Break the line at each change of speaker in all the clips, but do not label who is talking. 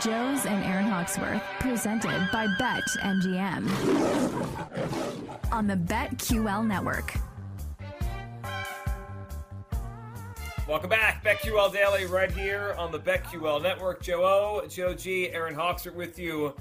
Joe's and Aaron Hawksworth, presented by Bet MGM on the BetQL network.
Welcome back, BetQL Daily, right here on the BetQL network. Joe O, Joe G, Aaron Hawksworth with you.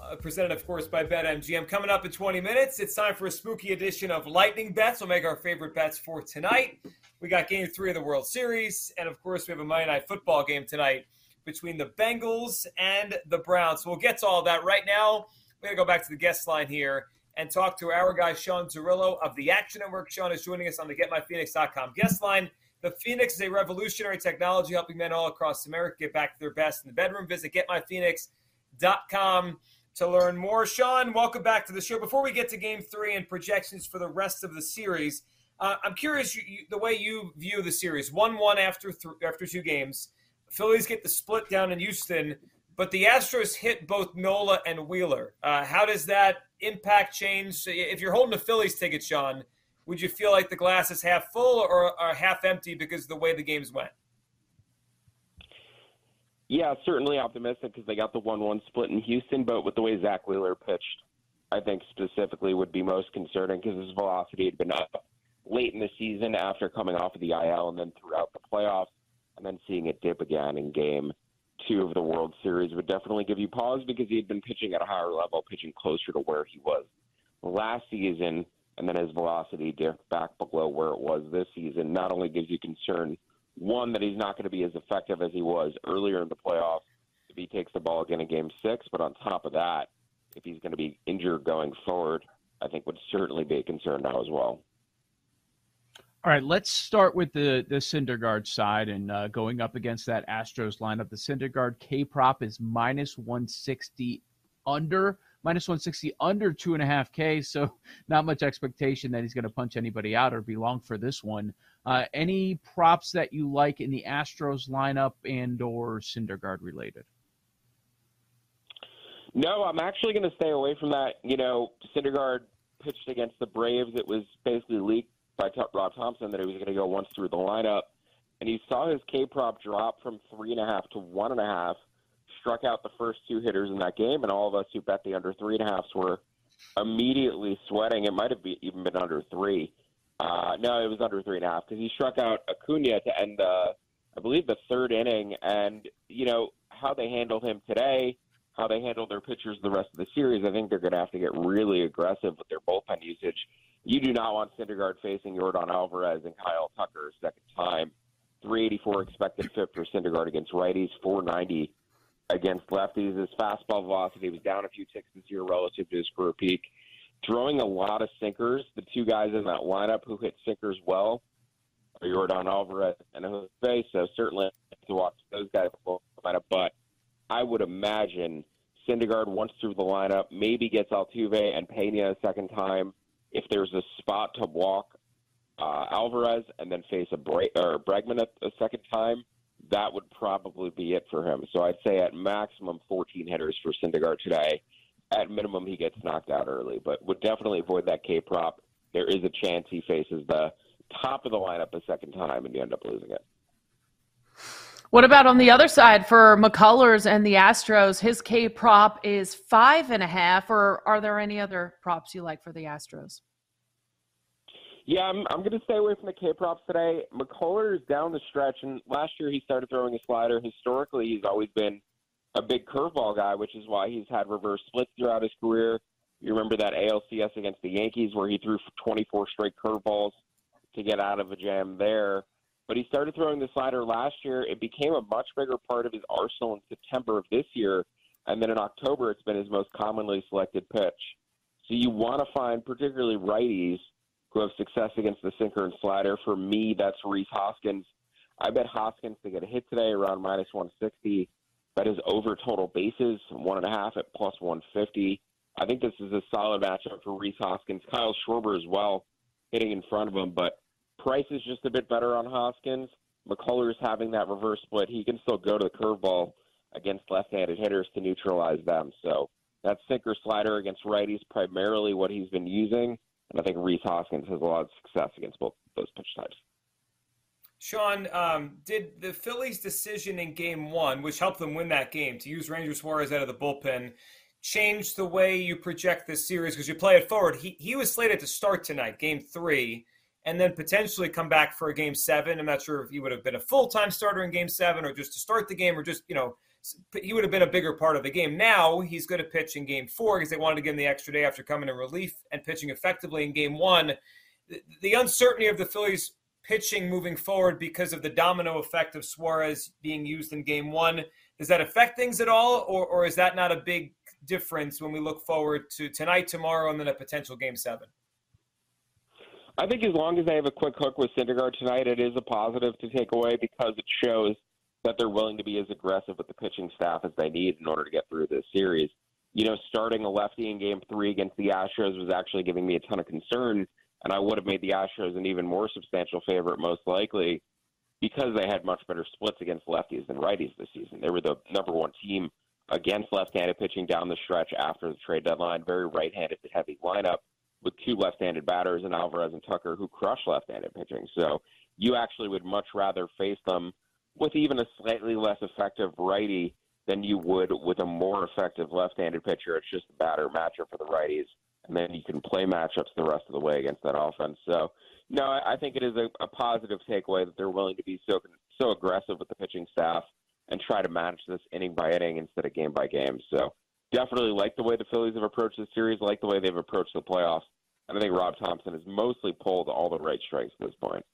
Uh, presented, of course, by BetMGM. Coming up in 20 minutes, it's time for a spooky edition of Lightning Bets. We'll make our favorite bets for tonight. We got game three of the World Series, and of course, we have a Monday Night Football game tonight between the Bengals and the Browns. We'll get to all that right now. We're going to go back to the guest line here and talk to our guy, Sean Zerillo of the Action Network. Sean is joining us on the GetMyPhoenix.com guest line. The Phoenix is a revolutionary technology helping men all across America get back to their best in the bedroom. Visit GetMyPhoenix.com to learn more. Sean, welcome back to the show. Before we get to game three and projections for the rest of the series, uh, I'm curious you, you, the way you view the series. 1 1 after, th- after two games. Phillies get the split down in Houston, but the Astros hit both Nola and Wheeler. Uh, how does that impact change? If you're holding a Phillies ticket, Sean, would you feel like the glass is half full or, or half empty because of the way the games went?
Yeah, certainly optimistic because they got the one-one split in Houston, but with the way Zack Wheeler pitched, I think specifically would be most concerning because his velocity had been up late in the season after coming off of the IL and then throughout the playoffs, and then seeing it dip again in Game Two of the World Series would definitely give you pause because he had been pitching at a higher level, pitching closer to where he was last season, and then his velocity dipped back below where it was this season. Not only gives you concern one, that he's not going to be as effective as he was earlier in the playoffs if he takes the ball again in game six. But on top of that, if he's going to be injured going forward, I think would certainly be a concern now as well.
All right, let's start with the the Syndergaard side and uh, going up against that Astros lineup. The Syndergaard K prop is minus 160 under minus 160 under two and a half K. So not much expectation that he's going to punch anybody out or be long for this one. Uh, any props that you like in the Astros lineup and or Syndergaard related?
No, I'm actually going to stay away from that. You know, Syndergaard pitched against the Braves. It was basically leaked by Rob Thomson that he was going to go once through the lineup, and he saw his K prop drop from three and a half to one and a half. Struck out the first two hitters in that game, and all of us who bet the under three and a halfs were immediately sweating. It might have be, even been under three. Uh, no, it was under three and a half because he struck out Acuna to end the, I believe, the third inning. And you know how they handled him today, how they handled their pitchers the rest of the series. I think they're going to have to get really aggressive with their bullpen usage. You do not want Syndergaard facing Yordan Alvarez and Kyle Tucker a second time. 384 expected FIP for Syndergaard against righties, 490 against lefties. His fastball velocity was down a few ticks this year relative to his career peak throwing a lot of sinkers. The two guys in that lineup who hit sinkers well are Yordan Alvarez and Jose. So certainly to watch those guys. But I would imagine Syndergaard once through the lineup, maybe gets Altuve and Pena a second time. If there's a spot to walk uh, Alvarez and then face a or Bregman a, a second time, that would probably be it for him. So I'd say at maximum 14 hitters for Syndergaard today at minimum he gets knocked out early, but would definitely avoid that K prop. There is a chance he faces the top of the lineup a second time and you end up losing it.
What about on the other side for McCullers and the Astros? His K prop is five and a half, or are there any other props you like for the Astros?
Yeah, I'm, I'm going to stay away from the K props today. McCullers down the stretch, and last year he started throwing a slider. Historically, he's always been a big curveball guy, which is why he's had reverse splits throughout his career. You remember that ALCS against the Yankees where he threw 24 straight curveballs to get out of a jam there. But he started throwing the slider last year. It became a much bigger part of his arsenal in September of this year. And then in October, it's been his most commonly selected pitch. So you want to find particularly righties who have success against the sinker and slider. For me, that's Rhys Hoskins. I bet Hoskins to get a hit today around minus 160. That is over total bases, one and a half at plus 150. I think this is a solid matchup for Rhys Hoskins. Kyle Schwarber as well, hitting in front of him, but price is just a bit better on Hoskins. McCullers having that reverse split. He can still go to the curveball against left-handed hitters to neutralize them. So that sinker slider against righties primarily what he's been using, and I think Rhys Hoskins has a lot of success against both those pitch types.
Sean, um, did the Phillies' decision in Game One, which helped them win that game, to use Ranger Suarez out of the bullpen, change the way you project this series? Because you play it forward. He he was slated to start tonight, Game Three, and then potentially come back for a Game Seven. I'm not sure if he would have been a full time starter in Game Seven, or just to start the game, or just you know he would have been a bigger part of the game. Now he's going to pitch in Game Four because they wanted to give him the extra day after coming in relief and pitching effectively in Game One. The, uncertainty of the Phillies pitching moving forward because of the domino effect of Suarez being used in game one. Does that affect things at all, or, or is that not a big difference when we look forward to tonight, tomorrow, and then a potential game seven?
I think as long as they have a quick hook with Syndergaard tonight, it is a positive to take away because it shows that they're willing to be as aggressive with the pitching staff as they need in order to get through this series. You know, starting a lefty in game three against the Astros was actually giving me a ton of concern and I would have made the Astros an even more substantial favorite, most likely, because they had much better splits against lefties than righties this season. They were the number one team against left-handed pitching down the stretch after the trade deadline. Very right-handed heavy lineup with two left-handed batters and Alvarez and Tucker who crush left-handed pitching. So you actually would much rather face them with even a slightly less effective righty than you would with a more effective left-handed pitcher. It's just a batter matchup for the righties and then you can play matchups the rest of the way against that offense. So, no, I, think it is a, a positive takeaway that they're willing to be so so aggressive with the pitching staff and try to manage this inning by inning instead of game by game. So, definitely like the way the Phillies have approached the series, like the way they've approached the playoffs. And I think Rob Thomson has mostly pulled all the right strikes at this point.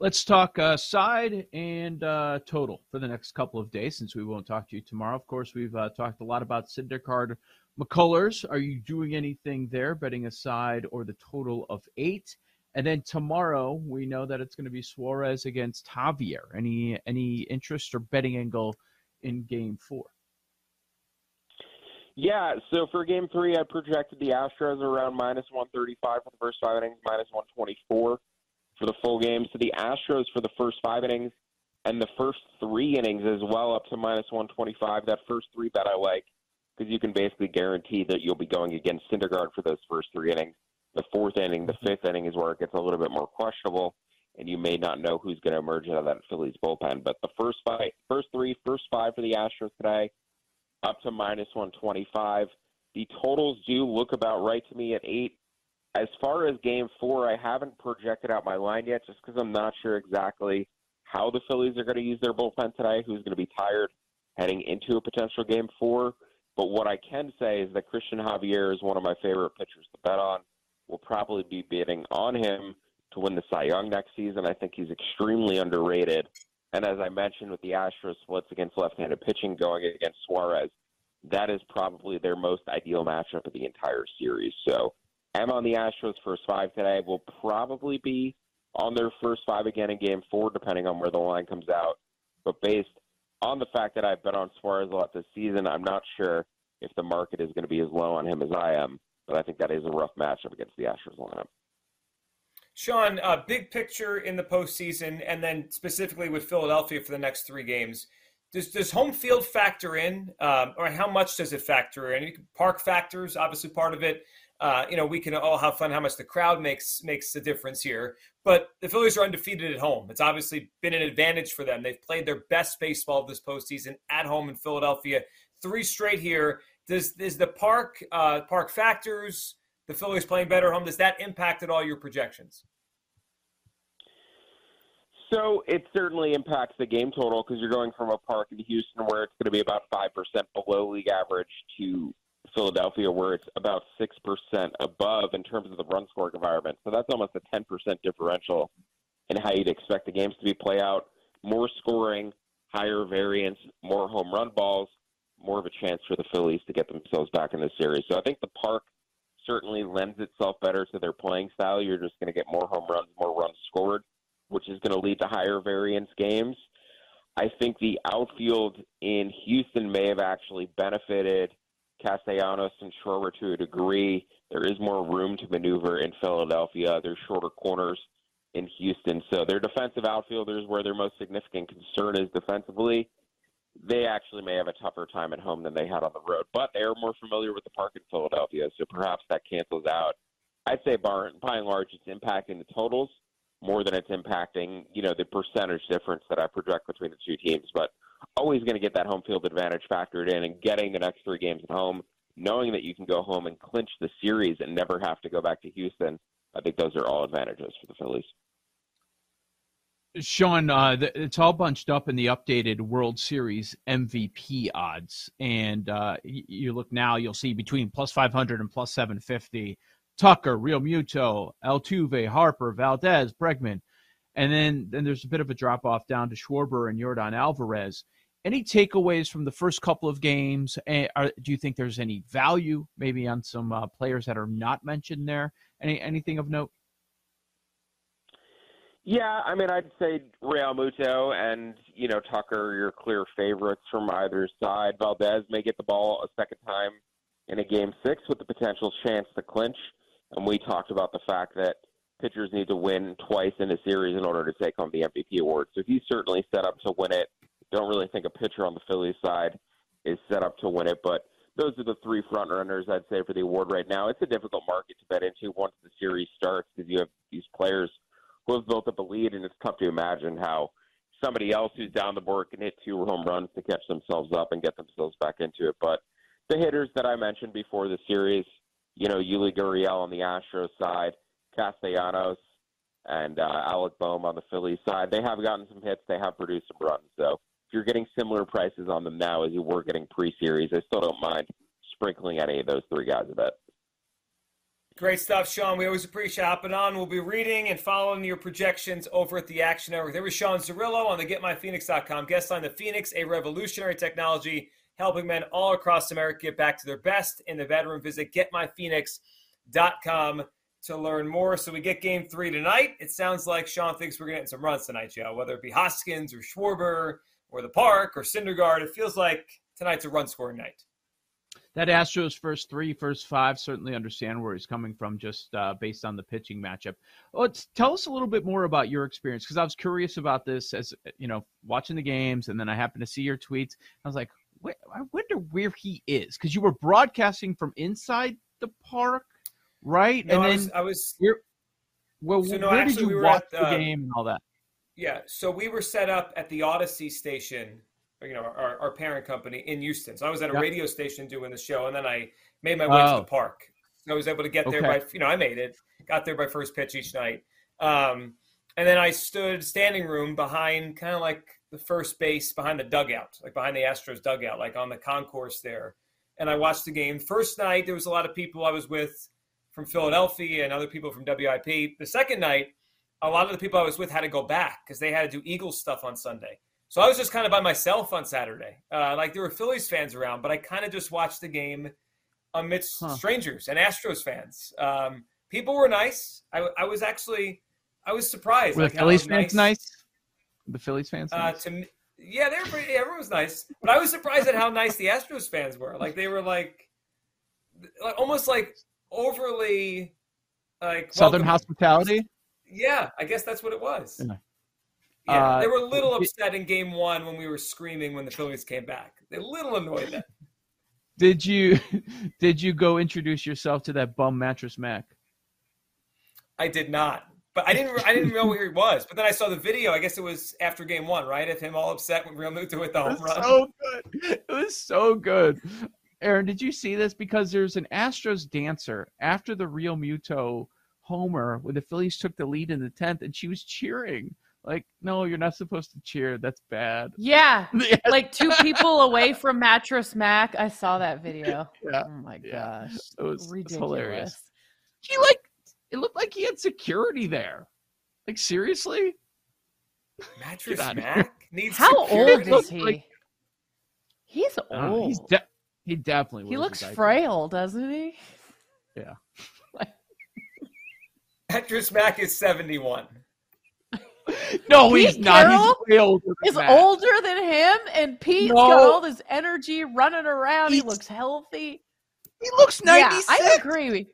Let's talk uh, side and uh, total for the next couple of days since we won't talk to you tomorrow. Of course, we've uh, talked a lot about Syndergaard McCullers, are you doing anything there, betting aside or the total of eight? And then tomorrow, we know that it's going to be Suarez against Javier. Any any interest or betting angle in Game Four?
Yeah, so for Game Three, I projected the Astros around minus one thirty five for the first five innings, minus one twenty four for the full game. So the Astros for the first five innings and the first three innings as well, up to minus one twenty five. That first three bet I like because you can basically guarantee that you'll be going against Syndergaard for those first three innings. The fourth inning, the fifth inning is where it gets a little bit more questionable, and you may not know who's going to emerge out of that Phillies bullpen. But the first five, first three, first five for the Astros today, up to minus 125. The totals do look about right to me at eight. As far as game four, I haven't projected out my line yet just because I'm not sure exactly how the Phillies are going to use their bullpen today, who's going to be tired heading into a potential game four. But what I can say is that Christian Javier is one of my favorite pitchers to bet on. We'll probably be betting on him to win the Cy Young next season. I think he's extremely underrated. And as I mentioned with the Astros splits against left-handed pitching going against Suarez, that is probably their most ideal matchup of the entire series. So I'm on the Astros first five today. We'll probably be on their first five again in game four, depending on where the line comes out. But based on the fact that I've bet on Suarez a lot this season, I'm not sure if the market is going to be as low on him as I am. But I think that is a rough matchup against the Astros lineup.
Sean, uh, big picture in the postseason, and then specifically with Philadelphia for the next three games. Does, does home field factor in, um, or how much does it factor in? Park factors, obviously part of it uh, you know, we can all have fun how much the crowd makes makes a difference here. But the Phillies are undefeated at home. It's obviously been an advantage for them. They've played their best baseball this postseason at home in Philadelphia, three straight here. Does is the park uh, park factors the Phillies playing better home? Does that impact at all your projections?
So it certainly impacts the game total because you're going from a park in Houston where it's going to be about five percent below league average to Philadelphia, where it's about 6% above in terms of the run scoring environment. So that's almost a 10% differential in how you'd expect the games to be play out. More scoring, higher variance, more home run balls, more of a chance for the Phillies to get themselves back in the series. So I think the park certainly lends itself better to their playing style. You're just going to get more home runs, more runs scored, which is going to lead to higher variance games. I think the outfield in Houston may have actually benefited – Castellanos and Schwarber to a degree. There is more room to maneuver in Philadelphia. There's shorter corners in Houston. So their defensive outfielders, where their most significant concern is defensively, they actually may have a tougher time at home than they had on the road. But they are more familiar with the park in Philadelphia, so perhaps that cancels out. I'd say by, by and large, it's impacting the totals more than it's impacting, you know, the percentage difference that I project between the two teams. But always going to get that home field advantage factored in and getting the next three games at home, knowing that you can go home and clinch the series and never have to go back to Houston. I think those are all advantages for the Phillies.
Sean, uh, it's all bunched up in the updated World Series MVP odds, and uh, you look now, you'll see between plus 500 and plus 750. Tucker, Realmuto, Altuve, Harper, Valdez, Bregman, and then then there's a bit of a drop off down to Schwarber and Yordan Alvarez. Any takeaways from the first couple of games? Are, do you think there's any value maybe on some uh, players that are not mentioned there? Any anything of note?
Yeah, I mean, I'd say Realmuto and you know Tucker are your clear favorites from either side. Valdez may get the ball a second time in a game six with the potential chance to clinch. And we talked about the fact that pitchers need to win twice in a series in order to take home the MVP award. So he's certainly set up to win it. Don't really think a pitcher on the Phillies side is set up to win it, but those are the three front runners I'd say for the award right now. It's a difficult market to bet into once the series starts because you have these players who have built up a lead, and it's tough to imagine how somebody else who's down the board can hit two home runs to catch themselves up and get themselves back into it. But the hitters that I mentioned before the series, you know, Yuli Gurriel on the Astros side, Castellanos, and uh, Alec Bohm on the Phillies side, they have gotten some hits. They have produced some runs. So if you're getting similar prices on them now as you were getting pre-series, I still don't mind sprinkling any of those three guys a bit.
Great stuff, Sean. We always appreciate hopping on. We'll be reading and following your projections over at the Action Network. There was Sean Zerillo on the GetMyPhoenix.com guest line. The Phoenix, a revolutionary technology helping men all across America get back to their best in the bedroom. Visit GetMyPhoenix.com to learn more. So we get game three tonight. It sounds like Sean thinks we're getting some runs tonight, Joe, whether it be Hoskins or Schwarber or the Park or Syndergaard. It feels like tonight's a run scoring night
that Astros first three, first five, certainly understand where he's coming from just uh, based on the pitching matchup. Let's tell us a little bit more about your experience because I was curious about this as you know watching the games, and then I happened to see your tweets. I was like, I wonder where he is because you were broadcasting from inside the park, right?
No,
and
I
then
was, I was
well,
so no,
where
actually,
did you
we
watch
at, uh,
the game and all that?
Yeah, so we were set up at the Audacy station you know our, our parent company in Houston. So I was at a radio station doing the show, and then I made my way to
Oh.
the park. I was able to get there by you know I made it, got there by first pitch each night, um, and then I stood standing room behind kind of like the first base behind the dugout, like behind the Astros dugout, like on the concourse there, and I watched the game. First night there was a lot of people I was with from Philadelphia and other people from WIP. The second night, a lot of the people I was with had to go back because they had to do Eagles stuff on Sunday. So I was just kind of by myself on Saturday. Uh, like there were Phillies fans around, but I kind of just watched the game amidst
Huh.
strangers and Astros fans. Um, people were nice. I, I was actually, I was surprised.
Were
like
the Phillies fans nice? The Phillies fans
Uh,
nice?
to me, yeah, they were pretty, everyone was nice, but I was surprised at how nice the Astros fans were. Like they were like, like almost like overly like
Southern
welcoming.
hospitality.
Yeah, I guess that's what it was.
Yeah.
Yeah,
Uh,
they were a little upset in game one when we were screaming when the Phillies came back. They're a little annoyed then.
Did you did you go introduce yourself to that bum mattress Mac?
I did not, but I didn't. I didn't know where he was. But then I saw the video. I guess it was after game one, right? Of him all upset when Realmuto hit the
It
home run.
so good. It was so good. Aaron, did you see this? Because there's an Astros dancer after the Realmuto homer when the Phillies took the lead in the tenth, and she was cheering. Like, no, you're not supposed to cheer. That's bad.
Yeah, like two people away from Mattress Mac. I saw that video.
Yeah.
Oh my
Yeah.
gosh,
It was, it was
ridiculous.
hilarious. He like it looked like he had security there. Like seriously?
Mattress
Get outta
Mac needs
How
security.
old is he?
like-
He's
I don't
old.
He's de- he definitely
he looks frail, doesn't he? Yeah.
Mattress Mac is seventy-one.
No,
Pete
he's not.
Carroll
he's older than
Is
that.
older than him, and Pete's
No.
got all this energy running around. He looks healthy.
He looks
Yeah, I agree.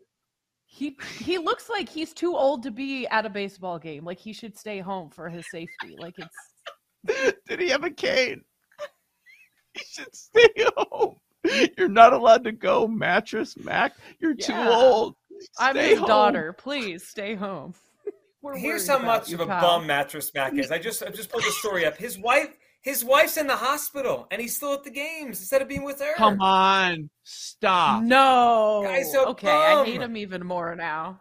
He he looks like he's too old to be at a baseball game. Like he should stay home for his safety. Like it's
Did he have a cane? He should stay home. You're not allowed to go, mattress Mac. You're too
Yeah.
old.
I'm
Stay
his
home.
daughter. Please stay home. We're
Here's how much of a
pal.
bum Mattress Mac is. I just I just pulled the story up. His wife his wife's in the hospital and he's still at the games instead of being with her.
Come on, stop.
No.
Guy's so
okay, I hate him even more now.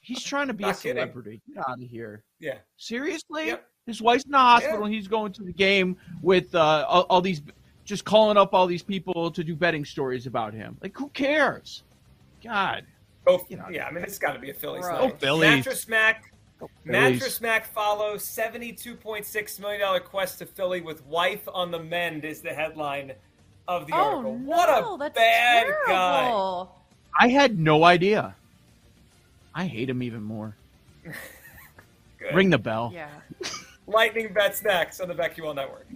He's trying to be a
Not kidding.
celebrity. Get out of here.
Yeah.
Seriously?
Yep.
His wife's in the hospital and he's going to the game with uh, all, all these, just calling up all these people to do betting stories about him. Like, who cares? God.
Go,
You know.
yeah, I mean it's got to be a Phillies
Right.
thing.
Go Phillies.
Mattress Mac
Phillies.
Mattress Mac follows $72.6 million quest to Philly with wife on the mend is the headline of the
oh
article.
no,
what a
that's
bad guy.
I had no idea. I hate him even more. Ring the bell.
Yeah.
Lightning bets next on the BetQL Network.